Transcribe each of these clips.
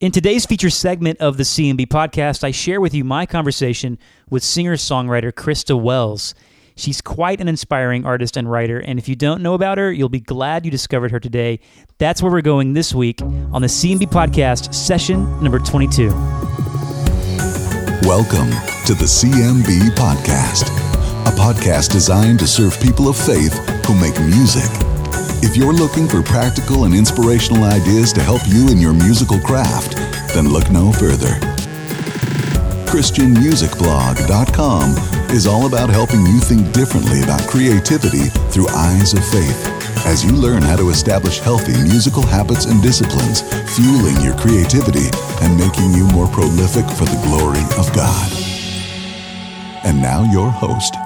In today's feature segment of the CMB podcast, I share with you my conversation with singer songwriter Christa Wells. She's quite an inspiring artist and writer, and if you don't know about her, you'll be glad you discovered her today. That's where we're going this week on the CMB podcast, session number 22. Welcome to the CMB podcast, a podcast designed to serve people of faith who make music. If you're looking for practical and inspirational ideas to help you in your musical craft, then look no further. ChristianMusicBlog.com is all about helping you think differently about creativity through eyes of faith as you learn how to establish healthy musical habits and disciplines, fueling your creativity and making you more prolific for the glory of God. And now, your host,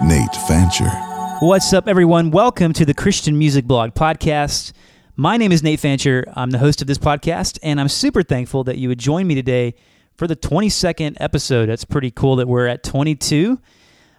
Nate Fancher. What's up, everyone? Welcome to the Christian Music Blog podcast. My name is Nate Fancher. I'm the host of this podcast, and I'm super thankful that you would join me today for the 22nd episode. That's pretty cool that we're at 22.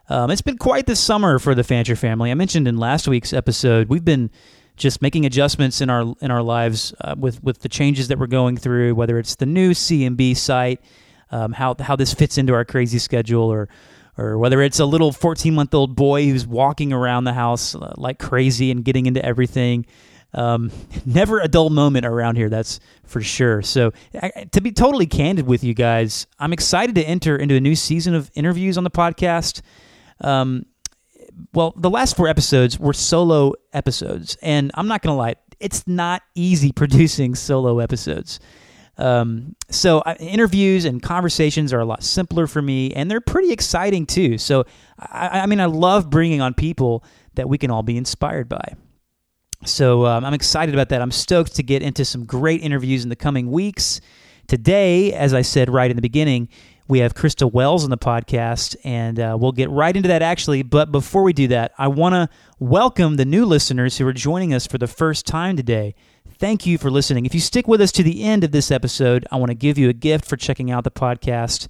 Um, it's been quite the summer for the Fancher family. I mentioned in last week's episode, we've been just making adjustments in our in our lives uh, with with the changes that we're going through, whether it's the new CMB site, um, how how this fits into our crazy schedule, or or whether it's a little 14 month old boy who's walking around the house uh, like crazy and getting into everything. Um, never a dull moment around here, that's for sure. So, I, to be totally candid with you guys, I'm excited to enter into a new season of interviews on the podcast. Um, well, the last four episodes were solo episodes, and I'm not going to lie, it's not easy producing solo episodes. Um, so uh, interviews and conversations are a lot simpler for me, and they're pretty exciting too. So, I, I mean, I love bringing on people that we can all be inspired by. So um, I'm excited about that. I'm stoked to get into some great interviews in the coming weeks. Today, as I said right in the beginning, we have Christa Wells on the podcast, and uh, we'll get right into that actually. But before we do that, I want to welcome the new listeners who are joining us for the first time today. Thank you for listening. If you stick with us to the end of this episode, I want to give you a gift for checking out the podcast.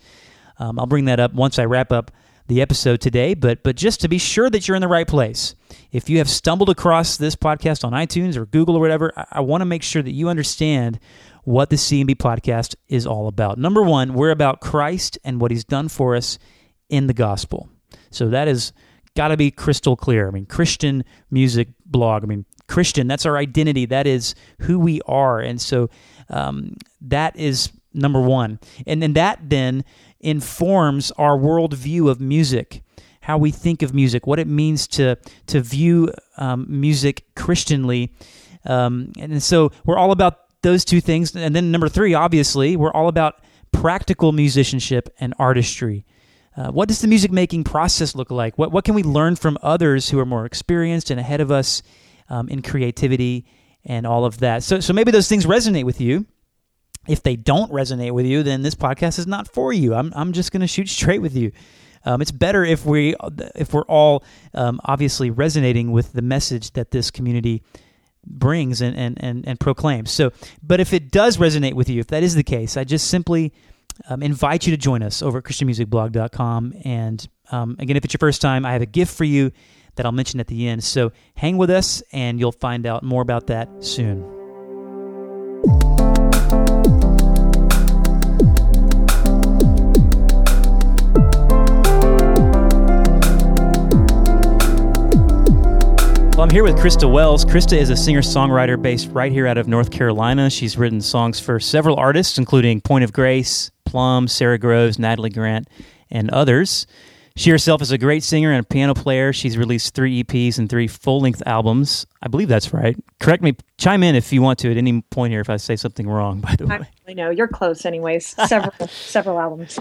Um, I'll bring that up once I wrap up the episode today, but but just to be sure that you're in the right place. If you have stumbled across this podcast on iTunes or Google or whatever, I, I want to make sure that you understand what the CMB podcast is all about. Number one, we're about Christ and what He's done for us in the gospel. So that is got to be crystal clear. I mean, Christian music blog. I mean, Christian. That's our identity. That is who we are, and so um, that is number one. And then that then informs our worldview of music, how we think of music, what it means to to view um, music Christianly, um, and so we're all about those two things. And then number three, obviously, we're all about practical musicianship and artistry. Uh, what does the music making process look like? What what can we learn from others who are more experienced and ahead of us um, in creativity and all of that? So so maybe those things resonate with you if they don't resonate with you, then this podcast is not for you. I'm, I'm just going to shoot straight with you. Um, it's better if we if we're all um, obviously resonating with the message that this community brings and, and, and, and proclaims. So, but if it does resonate with you, if that is the case, I just simply um, invite you to join us over at ChristianMusicBlog.com. And um, again, if it's your first time, I have a gift for you that I'll mention at the end. So hang with us, and you'll find out more about that soon. Well, I'm here with Christa Wells. Christa is a singer songwriter based right here out of North Carolina. She's written songs for several artists, including Point of Grace, Plumb, Sara Groves, Natalie Grant, and others. She herself is a great singer and a piano player. She's released three EPs and three full length albums. I believe that's right. Correct me, chime in if you want to at any point here if I say something wrong, by the way. I know you're close, anyways. Several, several albums.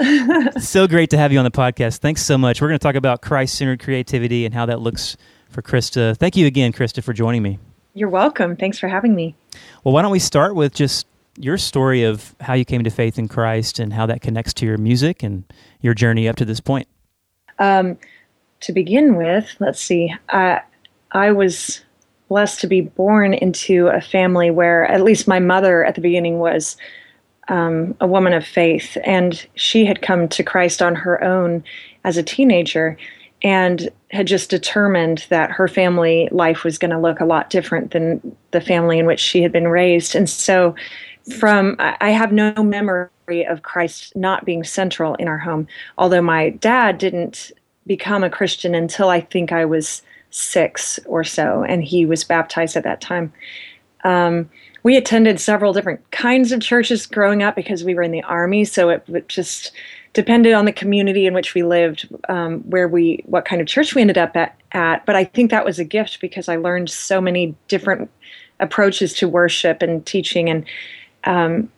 so great to have you on the podcast. Thanks so much. We're going to talk about Christ centered creativity and how that looks for Christa. Thank you again, Christa, for joining me. You're welcome. Thanks for having me. Well, why don't we start with just your story of how you came to faith in Christ and how that connects to your music and your journey up to this point? Um, to begin with, let's see. I, I was blessed to be born into a family where at least my mother at the beginning was um, a woman of faith, and she had come to Christ on her own as a teenager and had just determined that her family life was going to look a lot different than the family in which she had been raised. And so from I have no memory of Christ not being central in our home. Although my dad didn't become a Christian until I think I was six or so, and he was baptized at that time. Um, we attended several different kinds of churches growing up because we were in the army, so it just depended on the community in which we lived, um, where we, what kind of church we ended up at, at. But I think that was a gift because I learned so many different approaches to worship and teaching, and um,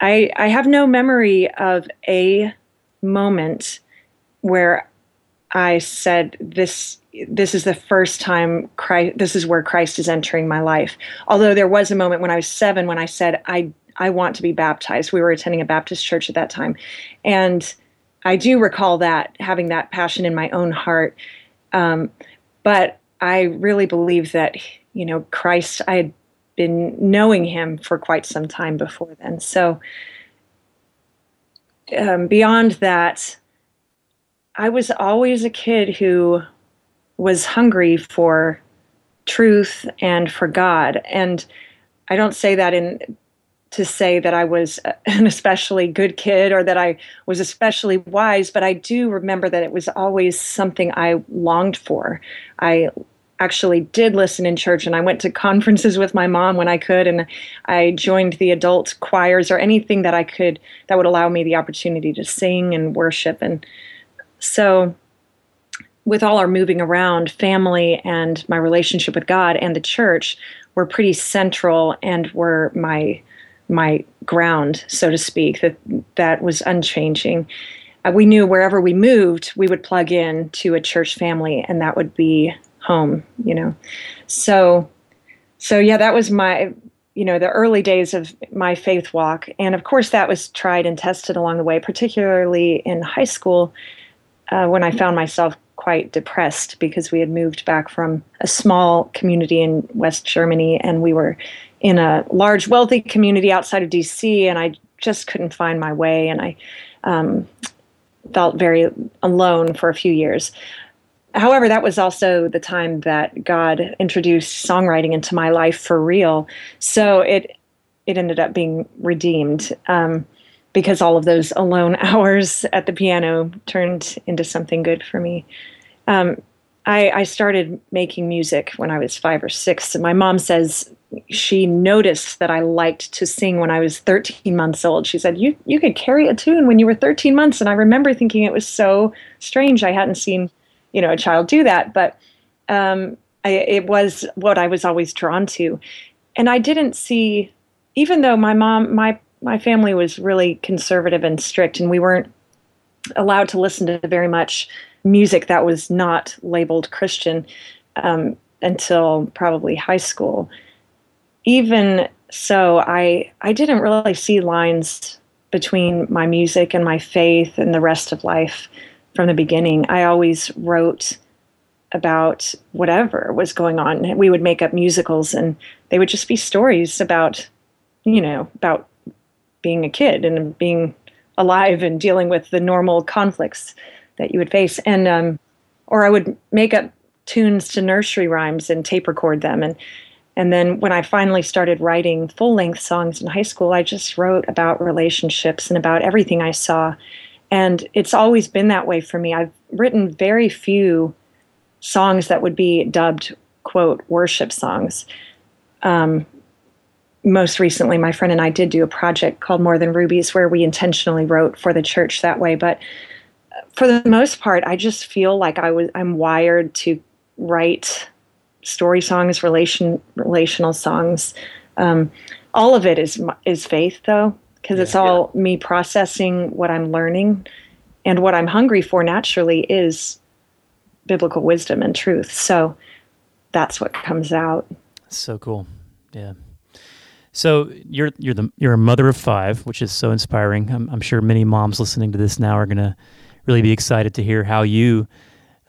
I, I have no memory of a moment where I said this this is the first time Christ this is where Christ is entering my life. Although there was a moment when I was 7 when I said I I want to be baptized. We were attending a Baptist church at that time. And I do recall that having that passion in my own heart. Um, but I really believe that you know Christ I had been knowing him for quite some time before then. So um, beyond that, I was always a kid who was hungry for truth and for God. And I don't say that in to say that I was an especially good kid or that I was especially wise, but I do remember that it was always something I longed for. I actually did listen in church and I went to conferences with my mom when I could and I joined the adult choirs or anything that I could that would allow me the opportunity to sing and worship. And so with all our moving around family and my relationship with God and the church were pretty central and were my my ground so to speak that that was unchanging. Uh, we knew wherever we moved we would plug in to a church family and that would be home, you know. So so yeah, that was my you know the early days of my faith walk and of course that was tried and tested along the way particularly in high school uh, when i found myself quite depressed because we had moved back from a small community in west germany and we were in a large wealthy community outside of dc and i just couldn't find my way and i um, felt very alone for a few years However, that was also the time that God introduced songwriting into my life for real. So it it ended up being redeemed um, because all of those alone hours at the piano turned into something good for me. Um, I, I, started making music when I was five or six. My mom says she noticed that I liked to sing when I was 13 months old. She said, "You you could carry a tune when you were 13 months," and I remember thinking it was so strange. I hadn't seen you know a child do that but um, I, it was what i was always drawn to. And i didn't see even though my mom my my family was really conservative and strict and we weren't allowed to listen to very much music that was not labeled christian um, until probably high school. Even so i i didn't really see lines between my music and my faith and the rest of life from the beginning. I always wrote about whatever was going on. We would make up musicals and they would just be stories about, you know, about being a kid and being alive and dealing with the normal conflicts that you would face. And, um, or I would make up tunes to nursery rhymes and tape record them. And, and then when I finally started writing full length songs in high school, I just wrote about relationships and about everything I saw and it's always been that way for me. I've written very few songs that would be dubbed, quote, worship songs. Um, most recently, my friend and I did do a project called More Than Rubies where we intentionally wrote for the church that way. But for the most part, I just feel like I was I'm wired to write story songs, relation relational songs. Um, all of it is is faith, though because yeah, it's all yeah. me processing what I'm learning. And what I'm hungry for naturally is biblical wisdom and truth. So that's what comes out. So cool. Yeah. So you're you're the you're a mother of five, which is so inspiring. I'm, I'm sure many moms listening to this now are going to really be excited to hear how you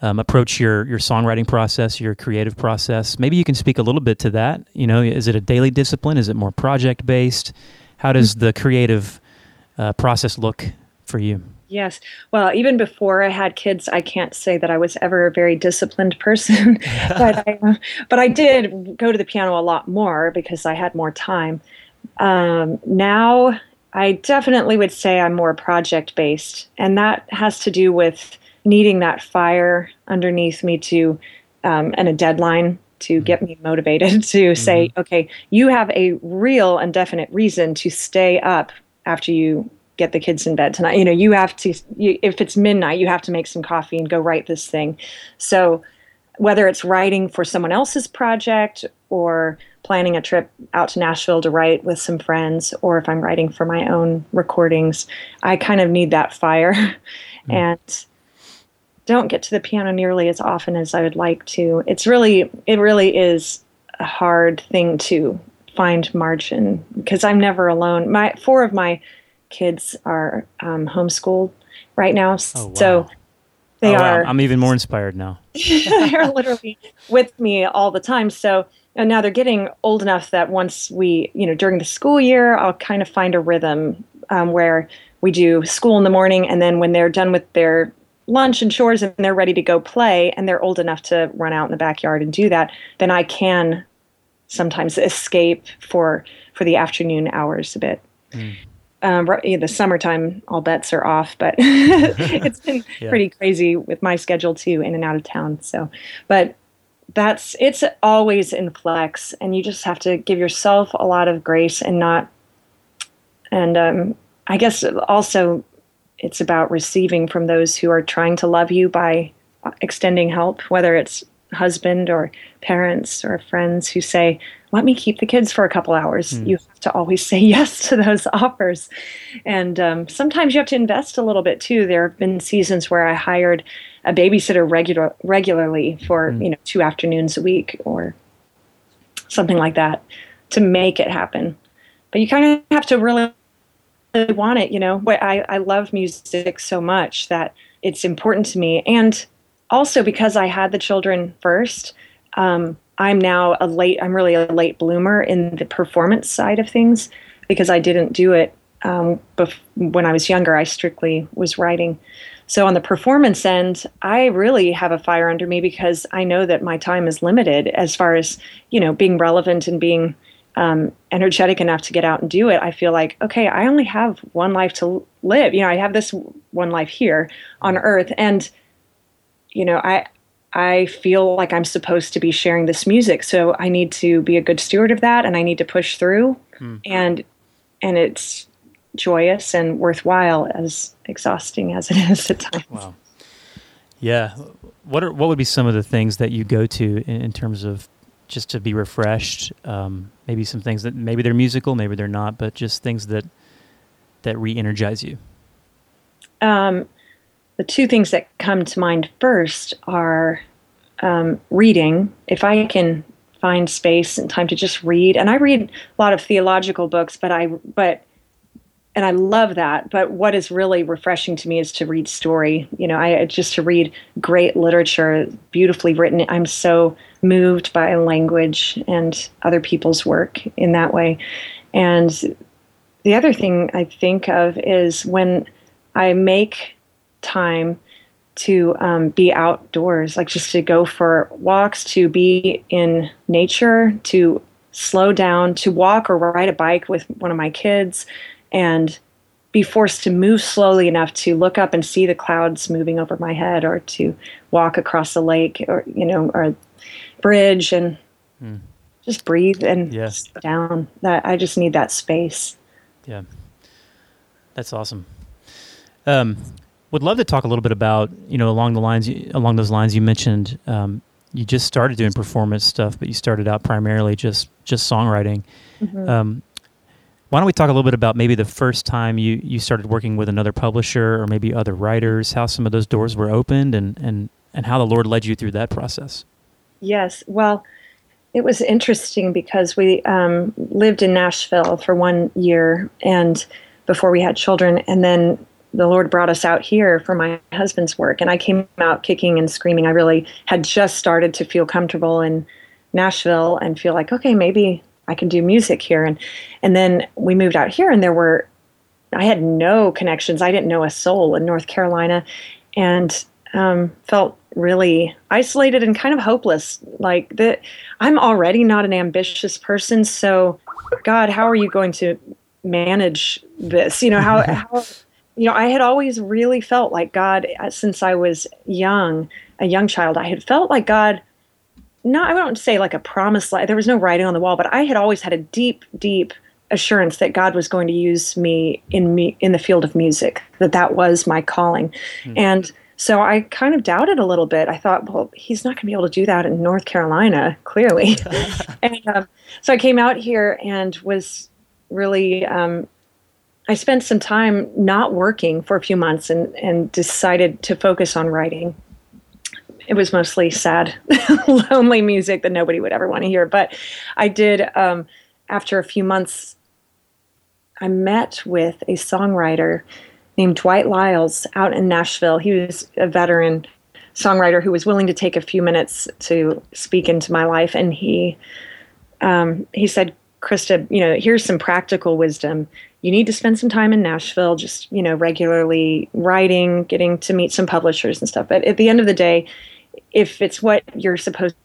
um, approach your your songwriting process, your creative process. Maybe you can speak a little bit to that. You know, is it a daily discipline? Is it more project based? How does the creative uh, process look for you? Yes. Well, even before I had kids, I can't say that I was ever a very disciplined person, but I, uh, but I did go to the piano a lot more because I had more time. Um, now, I definitely would say I'm more project based, and that has to do with needing that fire underneath me to um, and a deadline to mm-hmm. get me motivated to mm-hmm. say, okay, you have a real and definite reason to stay up after you get the kids in bed tonight. You know, you have to, you, if it's midnight, you have to make some coffee and go write this thing. So, whether it's writing for someone else's project or planning a trip out to Nashville to write with some friends, or if I'm writing for my own recordings, I kind of need that fire. Mm. And don't get to the piano nearly as often as I would like to. It's really, it really is a hard thing to find margin because I'm never alone. My four of my kids are um, homeschooled right now, oh, wow. so they oh, are. Wow. I'm even more inspired now. they're literally with me all the time. So and now they're getting old enough that once we, you know, during the school year, I'll kind of find a rhythm um, where we do school in the morning, and then when they're done with their lunch and chores and they're ready to go play and they're old enough to run out in the backyard and do that, then I can sometimes escape for for the afternoon hours a bit. Mm. Um, the summertime, all bets are off, but it's been yeah. pretty crazy with my schedule too, in and out of town. So, but that's it's always in flex, and you just have to give yourself a lot of grace and not. And um, I guess also it's about receiving from those who are trying to love you by extending help, whether it's husband or parents or friends who say, let me keep the kids for a couple hours. Mm. You have to always say yes to those offers. And um, sometimes you have to invest a little bit too. There have been seasons where I hired a babysitter regular, regularly for, mm. you know, two afternoons a week or something like that to make it happen. But you kind of have to really want it. You know, I, I love music so much that it's important to me. And also because I had the children first, um, I'm now a late, I'm really a late bloomer in the performance side of things because I didn't do it um, bef- when I was younger. I strictly was writing. So on the performance end, I really have a fire under me because I know that my time is limited as far as, you know, being relevant and being um, energetic enough to get out and do it, I feel like, okay, I only have one life to live. You know, I have this one life here on earth. And, you know, I, I feel like I'm supposed to be sharing this music. So I need to be a good steward of that and I need to push through. Hmm. And, and it's joyous and worthwhile as exhausting as it is at times. Wow. Yeah. What are, what would be some of the things that you go to in, in terms of just to be refreshed. Um, maybe some things that maybe they're musical, maybe they're not, but just things that that re-energize you. Um, the two things that come to mind first are um, reading. If I can find space and time to just read, and I read a lot of theological books, but I but and I love that. But what is really refreshing to me is to read story. You know, I just to read great literature, beautifully written. I'm so moved by language and other people's work in that way. And the other thing I think of is when I make time to um, be outdoors, like just to go for walks, to be in nature, to slow down, to walk or ride a bike with one of my kids, and be forced to move slowly enough to look up and see the clouds moving over my head or to walk across a lake or you know or bridge and mm. just breathe and down that i just need that space yeah that's awesome um, would love to talk a little bit about you know along the lines along those lines you mentioned um, you just started doing performance stuff but you started out primarily just just songwriting mm-hmm. um, why don't we talk a little bit about maybe the first time you, you started working with another publisher or maybe other writers, how some of those doors were opened and, and, and how the Lord led you through that process? Yes. Well, it was interesting because we um, lived in Nashville for one year and before we had children. And then the Lord brought us out here for my husband's work. And I came out kicking and screaming. I really had just started to feel comfortable in Nashville and feel like, okay, maybe I can do music here. And and then we moved out here, and there were I had no connections. I didn't know a soul in North Carolina, and um, felt really isolated and kind of hopeless. Like that, I'm already not an ambitious person, so God, how are you going to manage this? You know, how, how you know, I had always really felt like God, uh, since I was young, a young child, I had felt like God, not, I don't say like a promise, like there was no writing on the wall, but I had always had a deep, deep assurance that God was going to use me in me in the field of music, that that was my calling. Mm. And so I kind of doubted a little bit. I thought, well, he's not going to be able to do that in North Carolina, clearly. and um, so I came out here and was really um, I spent some time not working for a few months and, and decided to focus on writing. It was mostly sad, lonely music that nobody would ever want to hear. But I did, um, after a few months, I met with a songwriter named Dwight Liles out in Nashville. He was a veteran songwriter who was willing to take a few minutes to speak into my life. And he, um, he said, Christa, you know, here's some practical wisdom you need to spend some time in Nashville, just, you know, regularly writing, getting to meet some publishers and stuff. But at the end of the day, if it's what you're supposed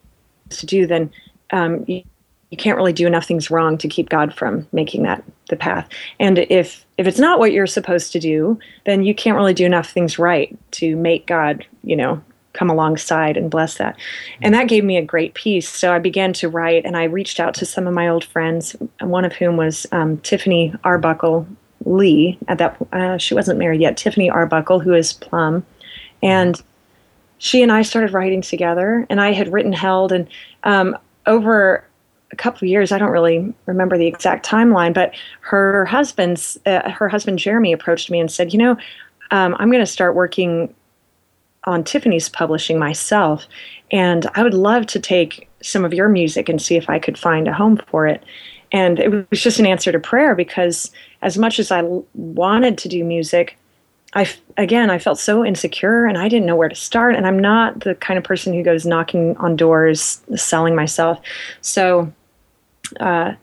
to do, then um, you, you can't really do enough things wrong to keep God from making that the path. And if if it's not what you're supposed to do, then you can't really do enough things right to make God, you know, come alongside and bless that. And that gave me a great peace. So I began to write and I reached out to some of my old friends, one of whom was um, Tiffany Arbuckle Lee. At that, uh, she wasn't married yet. Tiffany Arbuckle, who is Plumb, and she and I started writing together. And I had written Held, and um, over a couple of years, I don't really remember the exact timeline, but her husband's uh, her husband Jeremy approached me and said, "You know, um, I'm going to start working on Tiffany's publishing myself, and I would love to take some of your music and see if I could find a home for it. And it was just an answer to prayer because as much as I wanted to do music, I again I felt so insecure and I didn't know where to start. And I'm not the kind of person who goes knocking on doors, selling myself. So uh,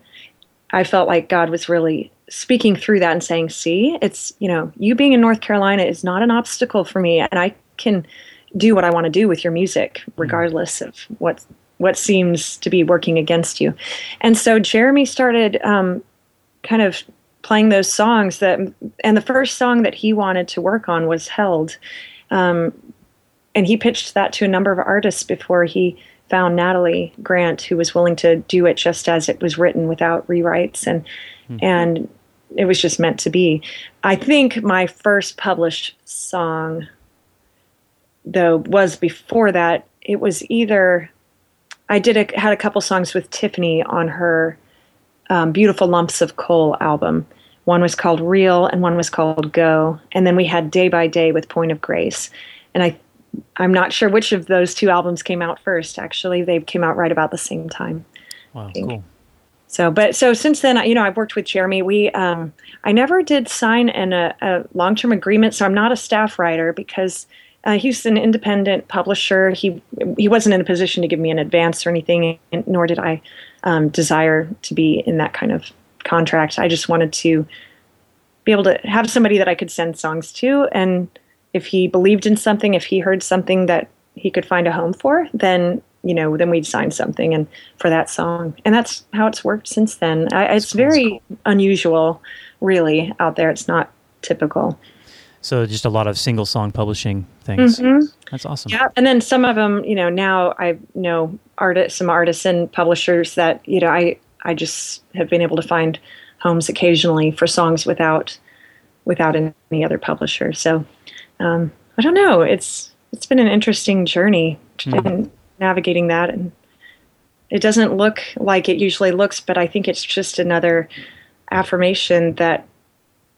I felt like God was really speaking through that and saying, "See, it's you know you being in North Carolina is not an obstacle for me, and I can do what I want to do with your music, hmm. regardless of what what seems to be working against you. And so Jeremy started um, kind of playing those songs that, and the first song that he wanted to work on was Held. Um, and he pitched that to a number of artists before he found Natalie Grant, who was willing to do it just as it was written without rewrites. And, mm-hmm. and it was just meant to be. I think my first published song though was before that it was either I did a, had a couple songs with Tiffany on her um, Beautiful Lumps of Coal album. One was called Real and one was called Go. And then we had Day by Day with Point of Grace. And I I'm not sure which of those two albums came out first. Actually, they came out right about the same time. Wow, cool. So, but so since then, you know, I've worked with Jeremy. We, um, I never did sign an, a, a long-term agreement, so I'm not a staff writer because uh, he's an independent publisher. He he wasn't in a position to give me an advance or anything, and, nor did I um, desire to be in that kind of contract. I just wanted to be able to have somebody that I could send songs to, and if he believed in something, if he heard something that he could find a home for, then you know, then we'd sign something and for that song, and that's how it's worked since then. I, it's very cool. unusual, really, out there. It's not typical. So just a lot of single song publishing things. Mm-hmm. That's awesome. Yeah, and then some of them, you know, now I know artists, some artists and publishers that you know I I just have been able to find homes occasionally for songs without without any other publisher. So um, I don't know. It's it's been an interesting journey mm. navigating that, and it doesn't look like it usually looks, but I think it's just another affirmation that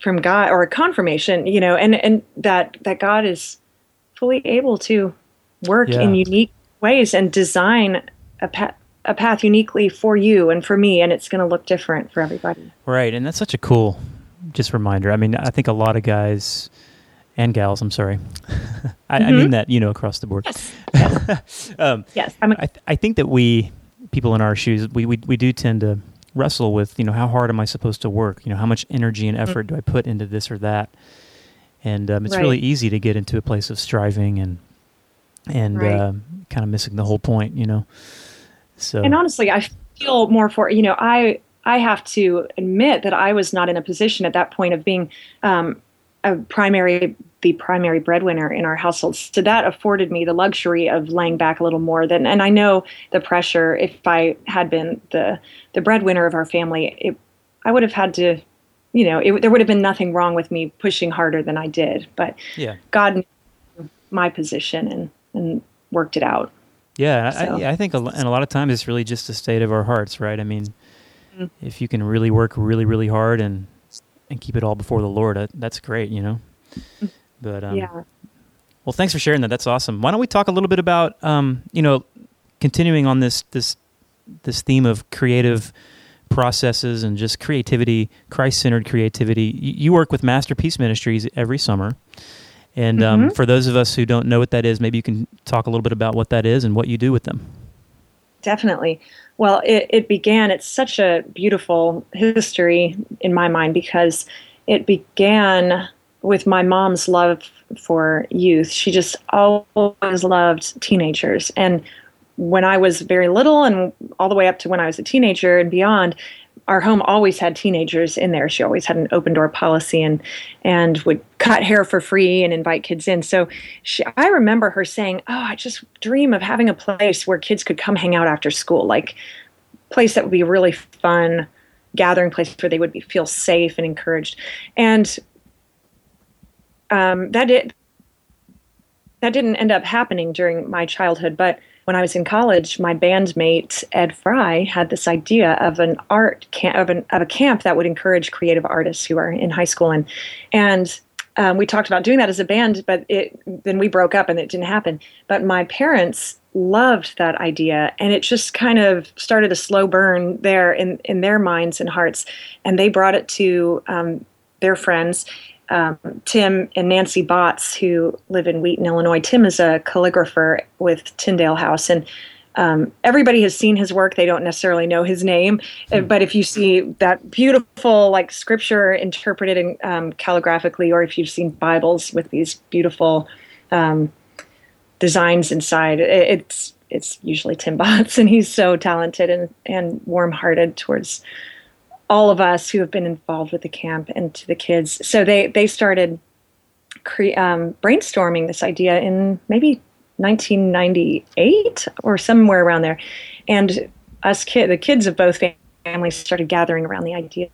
from God or a confirmation, you know, and and that that God is fully able to work yeah. in unique ways and design a path a path uniquely for you and for me and it's going to look different for everybody. Right, and that's such a cool just reminder. I mean, I think a lot of guys and gals, I'm sorry. I, mm-hmm. I, mean that, you know, across the board. Yes. Um, yes. A- I, th- I think that we people in our shoes, we, we, we do tend to wrestle with you know how hard am I supposed to work? You know how much energy and effort mm-hmm. do I put into this or that? And um, it's right. really easy to get into a place of striving and and right. uh, kind of missing the whole point, you know. So and honestly, I feel more for you know I I have to admit that I was not in a position at that point of being um, a primary the primary breadwinner in our household. So that afforded me the luxury of laying back a little more than and I know the pressure if I had been the the breadwinner of our family, it, I would have had to you know, it, there would have been nothing wrong with me pushing harder than I did, but yeah. God knew my position and and worked it out. Yeah, so. I, I, think, a, and a lot of times it's really just a state of our hearts, right? I mean, mm-hmm. if you can really work really, really hard and and keep it all before the Lord, that, that's great, you know. But um, yeah. Well, thanks for sharing that. That's awesome. Why don't we talk a little bit about, um, you know, continuing on this this this theme of creative processes and just creativity, Christ centered creativity. You, you, work with Masterpiece Ministries every summer. And um, mm-hmm. um, for those of us who don't know what that is, maybe you can talk a little bit about what that is and what you do with them. Definitely. Well, it, it began, it's such a beautiful history in my mind because it began with my mom's love for youth. She just always loved teenagers. And when I was very little and all the way up to when I was a teenager and beyond, our home always had teenagers in there. She always had an open door policy and and would cut hair for free and invite kids in. So she, I remember her saying, "Oh, I just dream of having a place where kids could come hang out after school, like place that would be really fun gathering place where they would be, feel safe and encouraged." And um, that did that didn't end up happening during my childhood, but when I was in college, my bandmate Ed Fry had this idea of an art camp, of, an, of a camp that would encourage creative artists who are in high school, and and um, we talked about doing that as a band, but it then we broke up and it didn't happen. But my parents loved that idea, and it just kind of started a slow burn there in in their minds and hearts, and they brought it to um, their friends um, Tim and Nancy Botts, who live in Wheaton, Illinois. Tim is a calligrapher with Tyndale House, and um, everybody has seen his work. They don't necessarily know his name, mm. but if you see that beautiful, like scripture interpreted in, um, calligraphically, or if you've seen Bibles with these beautiful um, designs inside, it, it's it's usually Tim Botts, and he's so talented and and warm-hearted towards all of us who have been involved with the camp and to the kids. So they they started cre- um, brainstorming this idea in maybe 1998 or somewhere around there, and us kid the kids of both families started gathering around the idea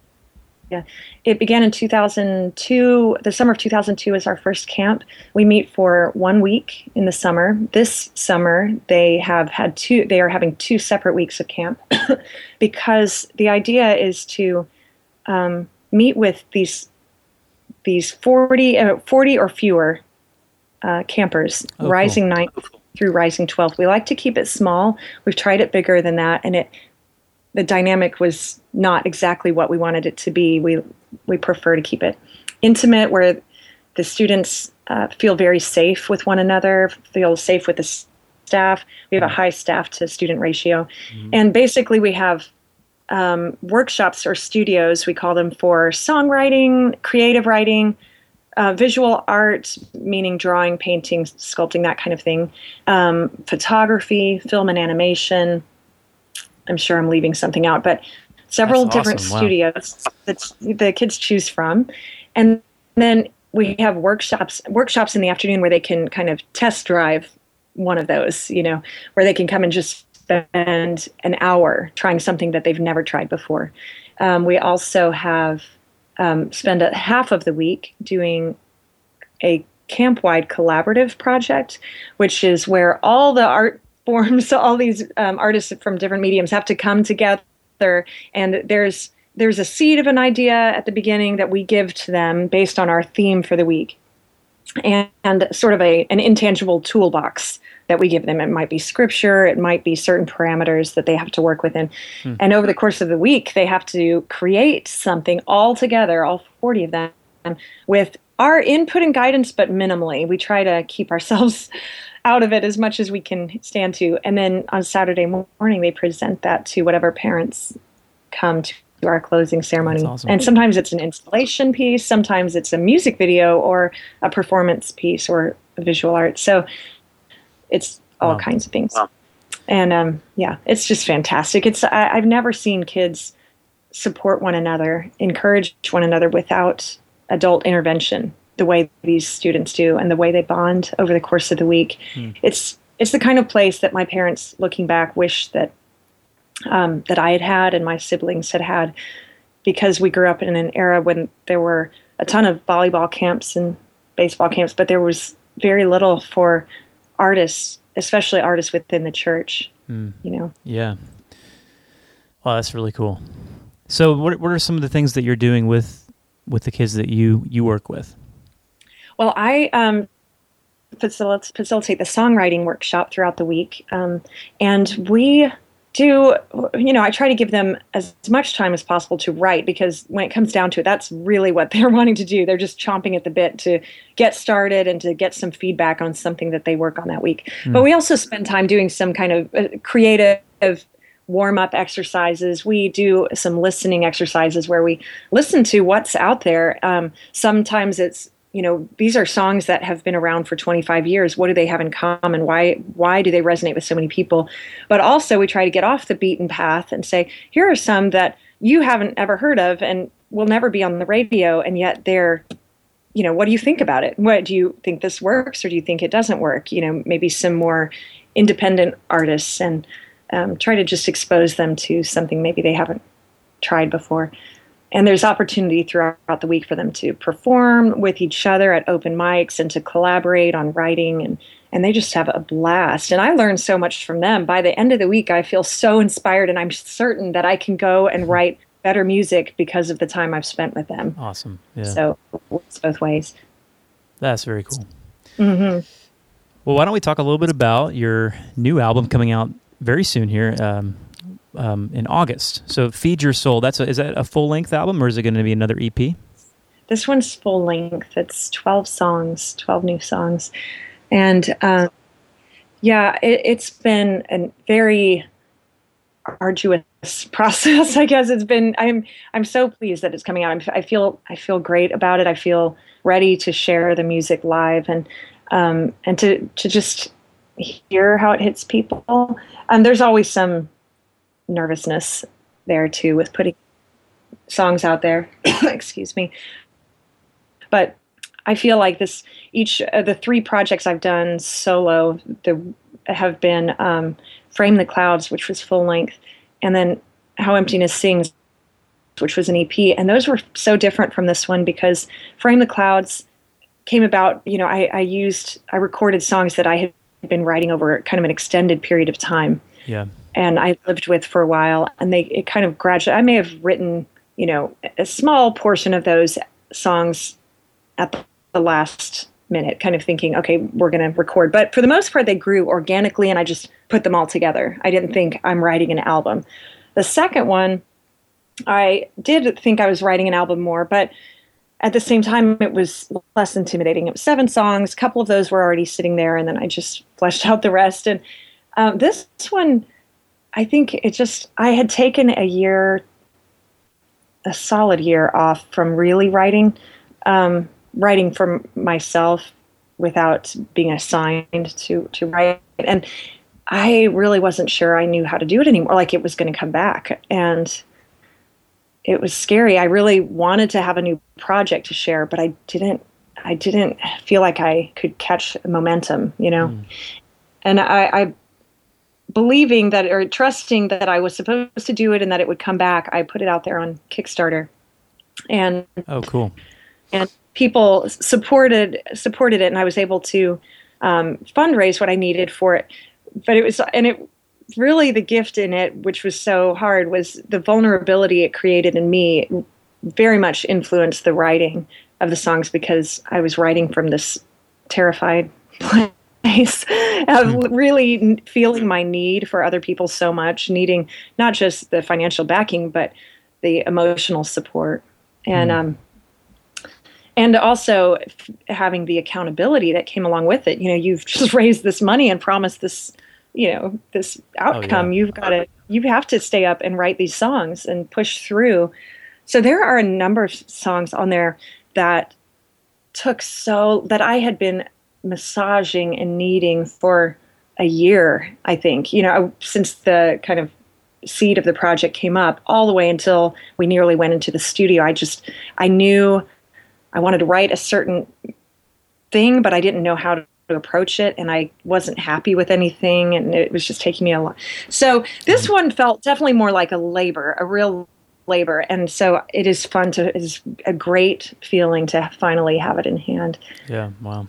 yeah. It began in 2002. The summer of 2002 is our first camp. We meet for one week in the summer. This summer, they have had two, they are having two separate weeks of camp because the idea is to um, meet with these these 40, uh, 40 or fewer uh, campers, oh, rising cool. ninth through rising 12th. We like to keep it small. We've tried it bigger than that, and it the dynamic was not exactly what we wanted it to be. We we prefer to keep it intimate, where the students uh, feel very safe with one another, feel safe with the staff. We have a high staff to student ratio, mm-hmm. and basically we have um, workshops or studios. We call them for songwriting, creative writing. Uh, visual art, meaning drawing, painting, sculpting, that kind of thing, um, photography, film and animation, I'm sure I'm leaving something out, but several That's different awesome. studios wow. that the kids choose from, and then we have workshops workshops in the afternoon where they can kind of test drive one of those. You know, where they can come and just spend an hour trying something that they've never tried before. Um, we also have um, spend a half of the week doing a camp-wide collaborative project, which is where all the art forms all these um, artists from different mediums have to come together. And there's there's a seed of an idea at the beginning that we give to them based on our theme for the week. And, and sort of a an intangible toolbox that we give them. It might be scripture. It might be certain parameters that they have to work within. Hmm. and over the course of the week they have to create something all together all 40 of them with our input and guidance but minimally we try to keep ourselves out of it as much as we can stand to. And then on Saturday morning, they present that to whatever parents come to our closing ceremony. Awesome. And sometimes it's an installation piece, sometimes it's a music video or a performance piece or visual art. So it's all wow. kinds of things. Wow. And um, yeah, it's just fantastic. It's I, I've never seen kids support one another, encourage one another without adult intervention, the way these students do and the way they bond over the course of the week. Mm. It's it's the kind of place that my parents, looking back, wish that um, that I had had and my siblings had had, because we grew up in an era when there were a ton of volleyball camps and baseball camps, but there was very little for artists, especially artists within the church. Mm. You know. Yeah. Well, that's really cool. So, what what are some of the things that you're doing with with the kids that you you work with? Well, I um, facilitate, facilitate the songwriting workshop throughout the week, um, and we do you know i try to give them as much time as possible to write because when it comes down to it that's really what they're wanting to do they're just chomping at the bit to get started and to get some feedback on something that they work on that week mm. but we also spend time doing some kind of uh, creative warm up exercises. We do some listening exercises where we listen to what's out there. Um, sometimes it's you know these are songs that have been around for 25 years. What do they have in common? Why why do they resonate with so many people? But also we try to get off the beaten path and say here are some that you haven't ever heard of and will never be on the radio and yet they're you know what do you think about it? What do you think this works or do you think it doesn't work? You know maybe some more independent artists and um, try to just expose them to something maybe they haven't tried before. And there's opportunity throughout the week for them to perform with each other at open mics and to collaborate on writing and and they just have a blast. And i learn so much from them. By the end of the week i feel so inspired and i'm certain that i can go and mm-hmm. write better music because of the time i've spent with them. Awesome. Yeah. So it's both ways. That's very cool. Mm-hmm. well why don't we talk a little bit about your new album coming out very soon here um, um, in August. So feed your soul. That's a, is that a full length album or is it going to be another EP? This one's full length. It's twelve songs, twelve new songs, and uh, yeah, it, it's been a very arduous process. I guess it's been. I'm I'm so pleased that it's coming out. I'm, i feel I feel great about it. I feel ready to share the music live and um, and to to just hear how it hits people. And there's always some nervousness there too with putting songs out there. Excuse me. But I feel like this each of the three projects I've done solo the, have been um, Frame the Clouds, which was full length, and then How Emptiness Sings, which was an EP. And those were so different from this one because Frame the Clouds came about, you know, I, I used, I recorded songs that I had been writing over kind of an extended period of time. Yeah and I lived with for a while. And they it kind of gradually. I may have written you know a small portion of those songs at the last minute, kind of thinking, okay, we're going to record. But for the most part, they grew organically, and I just put them all together. I didn't think I'm writing an album. The second one, I did think I was writing an album more, but at the same time, it was less intimidating. It was seven songs. A couple of those were already sitting there, and then I just fleshed out the rest. And um, this one I think it just, I had taken a year, a solid year off from really writing, um, writing for myself without being assigned to, to write. And I really wasn't sure I knew how to do it anymore, like it was going to come back. And it was scary. I really wanted to have a new project to share, but I didn't I didn't feel like I could catch momentum, you know. Mm. And I, I believing that or trusting that I was supposed to do it and that it would come back, I put it out there on Kickstarter. And oh, cool! And people supported supported it, and I was able to um, fundraise what I needed for it. But it was and it really the gift in it, which was so hard, was the vulnerability it created in me. Very much influenced the writing of the songs because I was writing from this terrified place of hmm. really feeling my need for other people so much, needing not just the financial backing, but the emotional support. And, mm. um, and also f- having the accountability that came along with it. You know, you've just raised this money and promised this, you know, this outcome. Oh, yeah. You've got to, you have to stay up and write these songs and push through. So there are a number of songs on there that took so that I had been massaging and kneading for a year, I think, you know, since the kind of seed of the project came up all the way until we nearly went into the studio. I just I knew I wanted to write a certain thing, but I didn't know how to approach it and I wasn't happy with anything and it was just taking me a lot. So this mm. one felt definitely more like a labor, a real labor. And so it is fun to is a great feeling to finally have it in hand. Yeah, wow.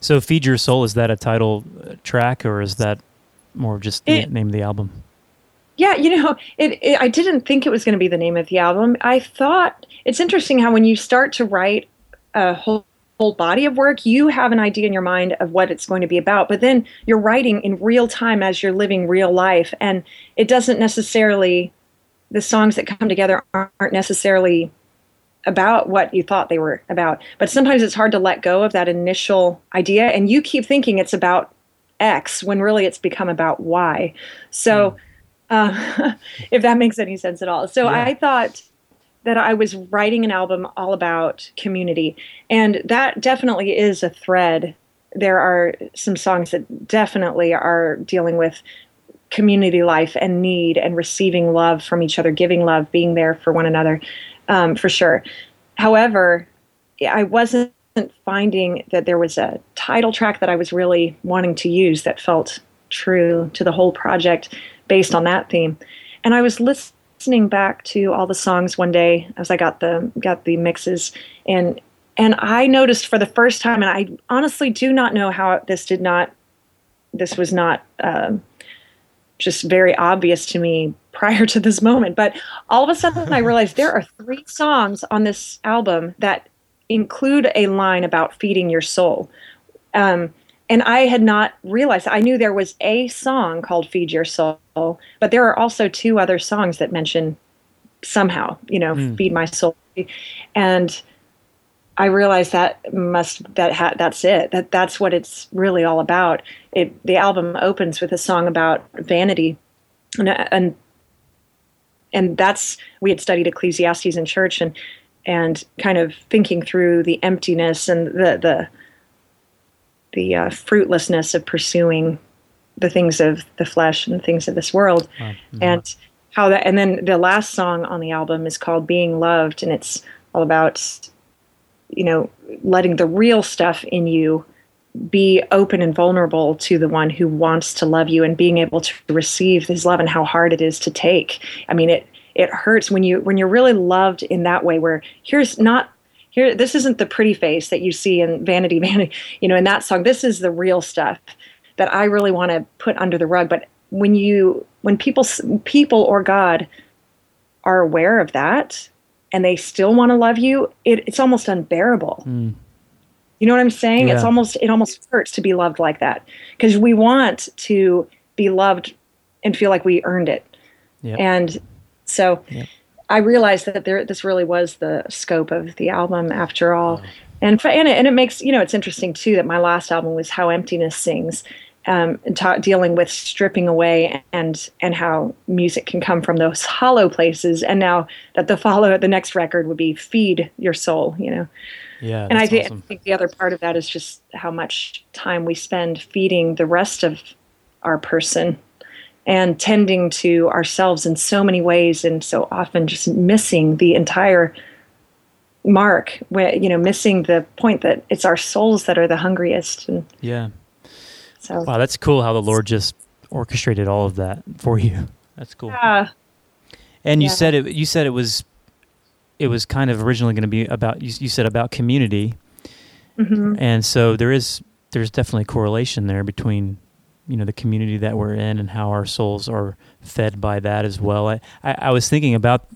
So Feed Your Soul is that a title track or is that more just the it, name of the album? Yeah, you know, it, it I didn't think it was going to be the name of the album. I thought it's interesting how when you start to write a whole whole body of work, you have an idea in your mind of what it's going to be about, but then you're writing in real time as you're living real life. And it doesn't necessarily, the songs that come together aren't necessarily about what you thought they were about. But sometimes it's hard to let go of that initial idea, and you keep thinking it's about X when really it's become about Y. So, mm. uh, if that makes any sense at all. So yeah. I thought that I was writing an album all about community. And that definitely is a thread. There are some songs that definitely are dealing with community life and need and receiving love from each other, giving love, being there for one another, um, for sure. However, I wasn't finding that there was a title track that I was really wanting to use that felt true to the whole project based on that theme. And I was listening listening back to all the songs one day as I got the got the mixes and and I noticed for the first time, and I honestly do not know how this did not, this was not uh, just very obvious to me prior to this moment, but all of a sudden I realized there are three songs on this album that include a line about feeding your soul. Um, and I had not realized. I knew there was a song called "Feed Your Soul," but there are also two other songs that mention somehow, you know, mm. "Feed My Soul," and I realized that must that ha- that's it. That that's what it's really all about. It the album opens with a song about vanity, and and and that's we had studied Ecclesiastes in church and and kind of thinking through the emptiness and the the the uh, fruitlessness of pursuing the things of the flesh and the things of this world mm-hmm. and how that and then the last song on the album is called being loved and it's all about you know letting the real stuff in you be open and vulnerable to the one who wants to love you and being able to receive his love and how hard it is to take i mean it it hurts when you when you're really loved in that way where here's not here this isn't the pretty face that you see in vanity vanity you know in that song. This is the real stuff that i really want to put under the rug. But when you when people people or god are aware of that and they still want to love you it, it's almost unbearable. Mm. you know what i'm saying? Yeah. it's almost it almost hurts to be loved like that. Because we want to be loved and feel like we earned it. And so I realized that there this really was the scope of the album after all. And, and it, and it makes you know it's interesting too that my last album was how emptiness sings, um, and ta- dealing with stripping away and and how music can come from those hollow places. And now that the follow the next record would be feed your soul, you know. Yeah, and I, th- awesome. I think the other part of that is just how much time we spend feeding the rest of our person and tending to ourselves in so many ways and so often just missing the entire mark where you know missing the point that it's our souls that are the hungriest. And yeah. so wow that's cool how the lord just orchestrated all of that for you. That's cool. Yeah. And you yeah. said it you said it was it was kind of originally going to be about you, you said about community. Mm-hmm. and so there is there's definitely a correlation there between you know the community that we're in and how our souls are fed by that as well. I, I, I was thinking about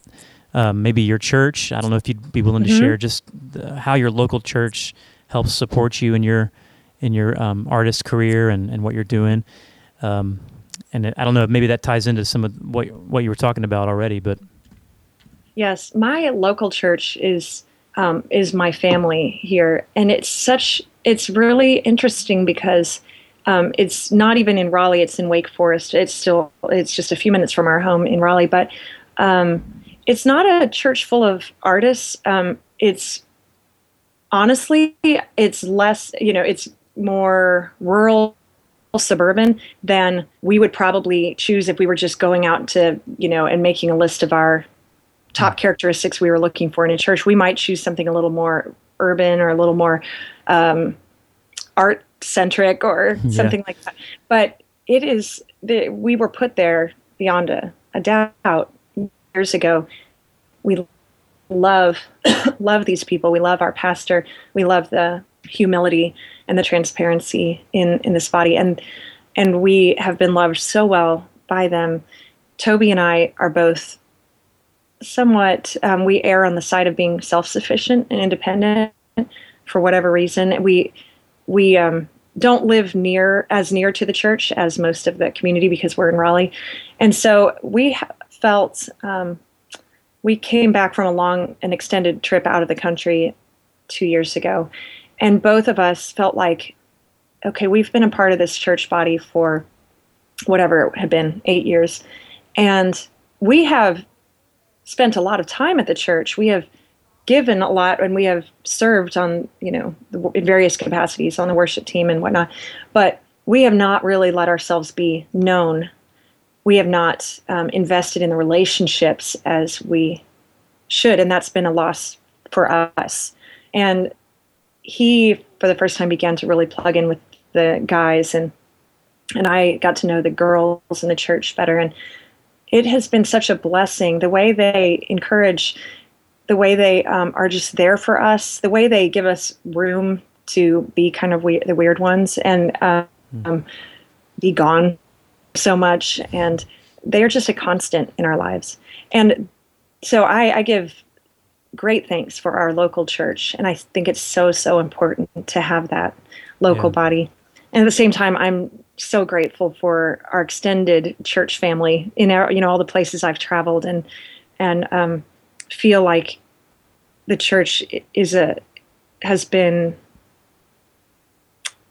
um, maybe your church. I don't know if you'd be willing mm-hmm. to share just the, how your local church helps support you in your in your um, artist career and, and what you're doing. Um, and it, I don't know, if maybe that ties into some of what what you were talking about already. But yes, my local church is um, is my family here, and it's such it's really interesting because um, it's not even in Raleigh; it's in Wake Forest. It's still it's just a few minutes from our home in Raleigh, but um, it's not a church full of artists. Um, it's honestly, it's less. You know, it's more rural suburban, then we would probably choose if we were just going out to, you know, and making a list of our top characteristics we were looking for in a church, we might choose something a little more urban or a little more um, art centric or Yeah. something like that. But it is, the, we were put there beyond a, a doubt years ago. We love love these people. We love our pastor. We love the humility and the transparency in in this body, and and we have been loved so well by them. Toby and I are both somewhat. Um, we err on the side of being self sufficient and independent for whatever reason. We we um, don't live near as near to the church as most of the community because we're in Raleigh, and so we felt. Um, we came back from a long and extended trip out of the country two years ago, and both of us felt like, okay, we've been a part of this church body for whatever it had been, eight years, and we have spent a lot of time at the church. We have given a lot, and we have served on, you know, in various capacities on the worship team and whatnot, but we have not really let ourselves be known we have not um, invested in the relationships as we should, and that's been a loss for us. And he, for the first time, began to really plug in with the guys, and and I got to know the girls in the church better, and it has been such a blessing. The way they encourage, the way they um, are just there for us, the way they give us room to be kind of we- the weird ones and um, be gone so much. And they are just a constant in our lives. And so I, I give great thanks for our local church. And i think it's so so important to have that local Yeah. body. And at the same time i'm so grateful for our extended church family in our you know all the places i've traveled and and um, feel like the church is a has been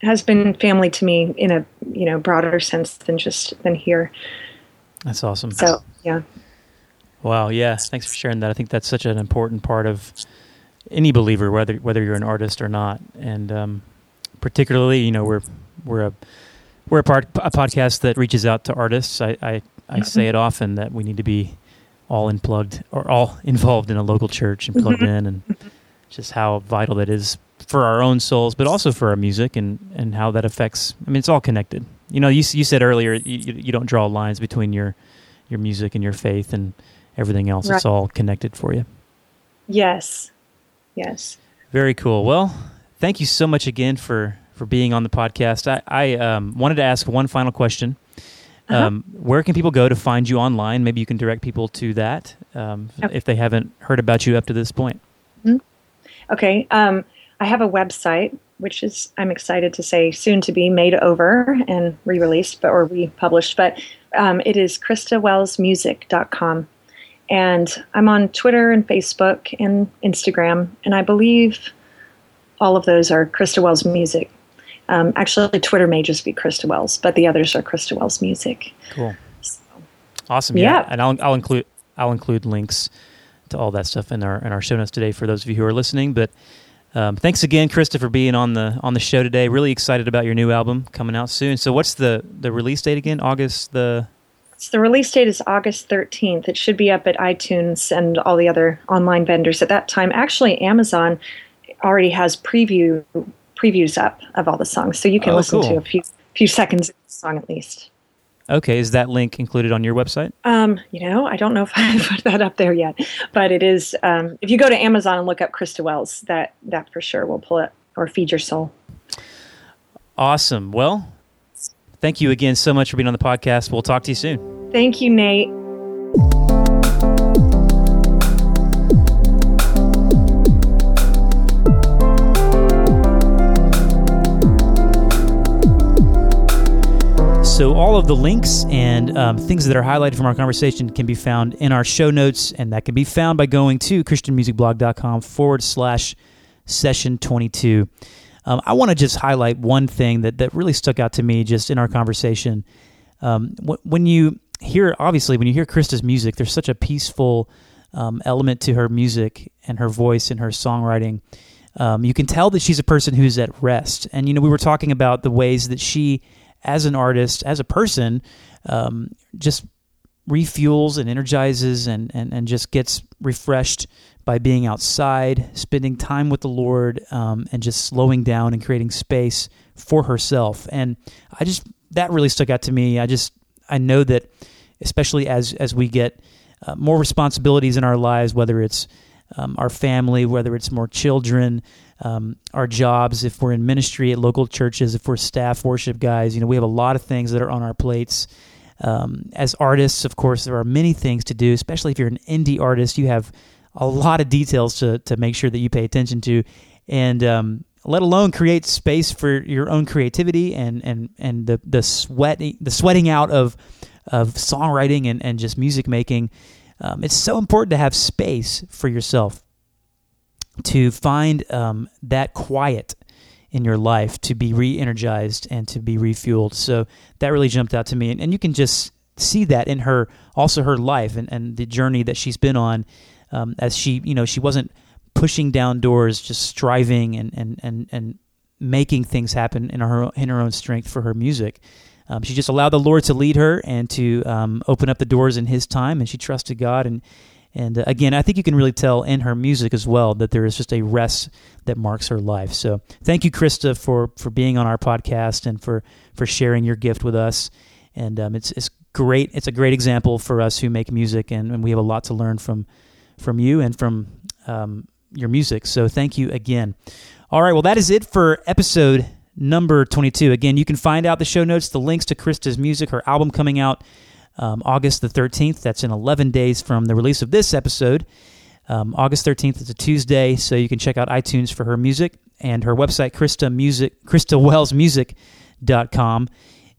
has been family to me in a you know broader sense than just than here. That's awesome. So yeah, Wow, yeah. Thanks for sharing that. I think that's such an important part of any believer, whether whether you're an artist or not, and um, particularly, you know, we're we're a we're a part a podcast that reaches out to artists. I I, I say it often that we need to be all in plugged or all involved in a local church and plugged in, and just how vital that is for our own souls, but also for our music and and how that affects. I mean, it's all connected. You know, you you said earlier you you don't draw lines between your your music and your faith and everything else. It's all connected for you. yes, yes. Very cool. Well, thank you so much again for for being on the podcast. I, I um, wanted to ask one final question. Uh-huh. Um, where can people go to find you online? Maybe you can direct people to that um, Okay. if they haven't heard about you up to this point. Okay. Um, I have a website which is I'm excited to say soon to be made over and re-released, but or republished. But um, it is ChristaWellsMusic.com. And I'm on Twitter and Facebook and Instagram, and I believe all of those are Christa Wells Music. Um, actually, Twitter may just be Christa Wells, but the others are Christa Wells Music. Cool. Awesome. Yeah. Yeah. And I'll, I'll include I'll include links to all that stuff in our in our show notes today for those of you who are listening. But um, thanks again, Christa, for being on the on the show today. Really excited about your new album coming out soon. So what's the the release date again? August the So the release date is August 13th. It should be up at iTunes and all the other online vendors at that time. Actually, Amazon already has preview previews up of all the songs, so you can Oh, listen cool. to a few few seconds of the song at least. Okay, is that link included on your website? Um, you know, I don't know if I put that up there yet, but it is. Um, if you go to Amazon and look up Christa Wells, that that for sure will pull it or feed your soul. Awesome. Well, thank you again so much for being on the podcast. We'll talk to you soon. Thank you, Nate. All of the links and um, things that are highlighted from our conversation can be found in our show notes, and that can be found by going to ChristianMusicBlog.com forward slash session 22. Um, I want to just highlight one thing that, that really stuck out to me just in our conversation. Um, wh- when you hear, obviously, when you hear Christa's music, there's such a peaceful um, element to her music and her voice and her songwriting. Um, you can tell that she's a person who's at rest. And, you know, we were talking about the ways that she as an artist, as a person, um, just refuels and energizes and, and, and just gets refreshed by being outside, spending time with the Lord, um, and just slowing down and creating space for herself. And I just that really stuck out to me. I just I know that especially as as we get uh, more responsibilities in our lives, whether it's um, our family, whether it's more children, um, our jobs, if we're in ministry at local churches, if we're staff worship guys, you know, we have a lot of things that are on our plates. Um, as artists, of course, there are many things to do, especially if you're an indie artist. You have a lot of details to, to make sure that you pay attention to. And um, let alone create space for your own creativity and and and the the sweat the sweating out of of songwriting and, and just music making. Um, it's so important to have space for yourself to find um, that quiet in your life to be re-energized and to be refueled. So that really jumped out to me, and, and you can just see that in her also her life and, and the journey that she's been on um, as she you know she wasn't pushing down doors, just striving and and and and making things happen in her in her own strength for her music. Um, she just allowed the Lord to lead her and to um, open up the doors in His time, and she trusted God. And and uh, again, I think you can really tell in her music as well that there is just a rest that marks her life. So thank you, Christa, for for being on our podcast and for for sharing your gift with us. And um, it's it's great. It's a great example for us who make music, and, and we have a lot to learn from from you and from um, your music. So thank you again. All right, well, that is it for episode number 22. Again, you can find out the show notes, the links to Christa's music, her album coming out um, August the 13th. That's in 11 days from the release of this episode. Um, August 13th is a Tuesday, so you can check out iTunes for her music and her website, Christa Music, ChristaWellsMusic.com.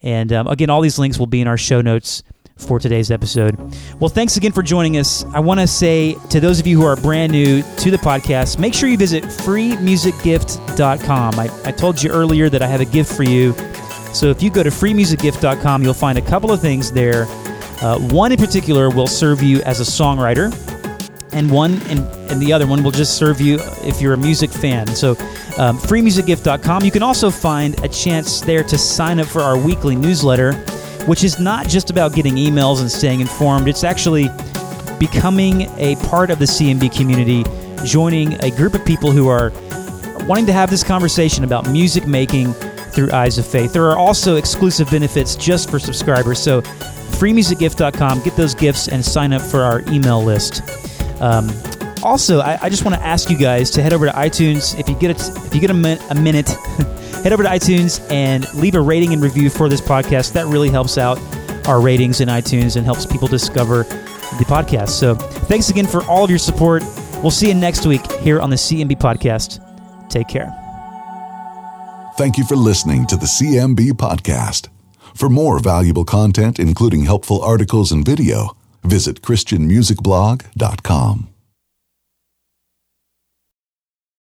And um, again, all these links will be in our show notes for today's episode. Well, thanks again for joining us. I want to say to those of you who are brand new to the podcast, make sure you visit freemusicgift.com. I, I told you earlier that I have a gift for you. So if you go to freemusicgift.com, you'll find a couple of things there. Uh, one in particular will serve you as a songwriter, and one and, and the other one will just serve you if you're a music fan. So, um, freemusicgift.com. You can also find a chance there to sign up for our weekly newsletter which is not just about getting emails and staying informed. It's actually becoming a part of the CMB community, joining a group of people who are wanting to have this conversation about music making through Eyes of Faith. There are also exclusive benefits just for subscribers. So, freemusicgift.com, get those gifts and sign up for our email list. Um, also, I, I just want to ask you guys to head over to iTunes if you get a, if you get a, min- a minute. head over to iTunes and leave a rating and review for this podcast. That really helps out our ratings in iTunes and helps people discover the podcast. So thanks again for all of your support. We'll see you next week here on the CMB podcast. Take care. Thank you for listening to the CMB podcast. For more valuable content, including helpful articles and video, visit ChristianMusicBlog.com.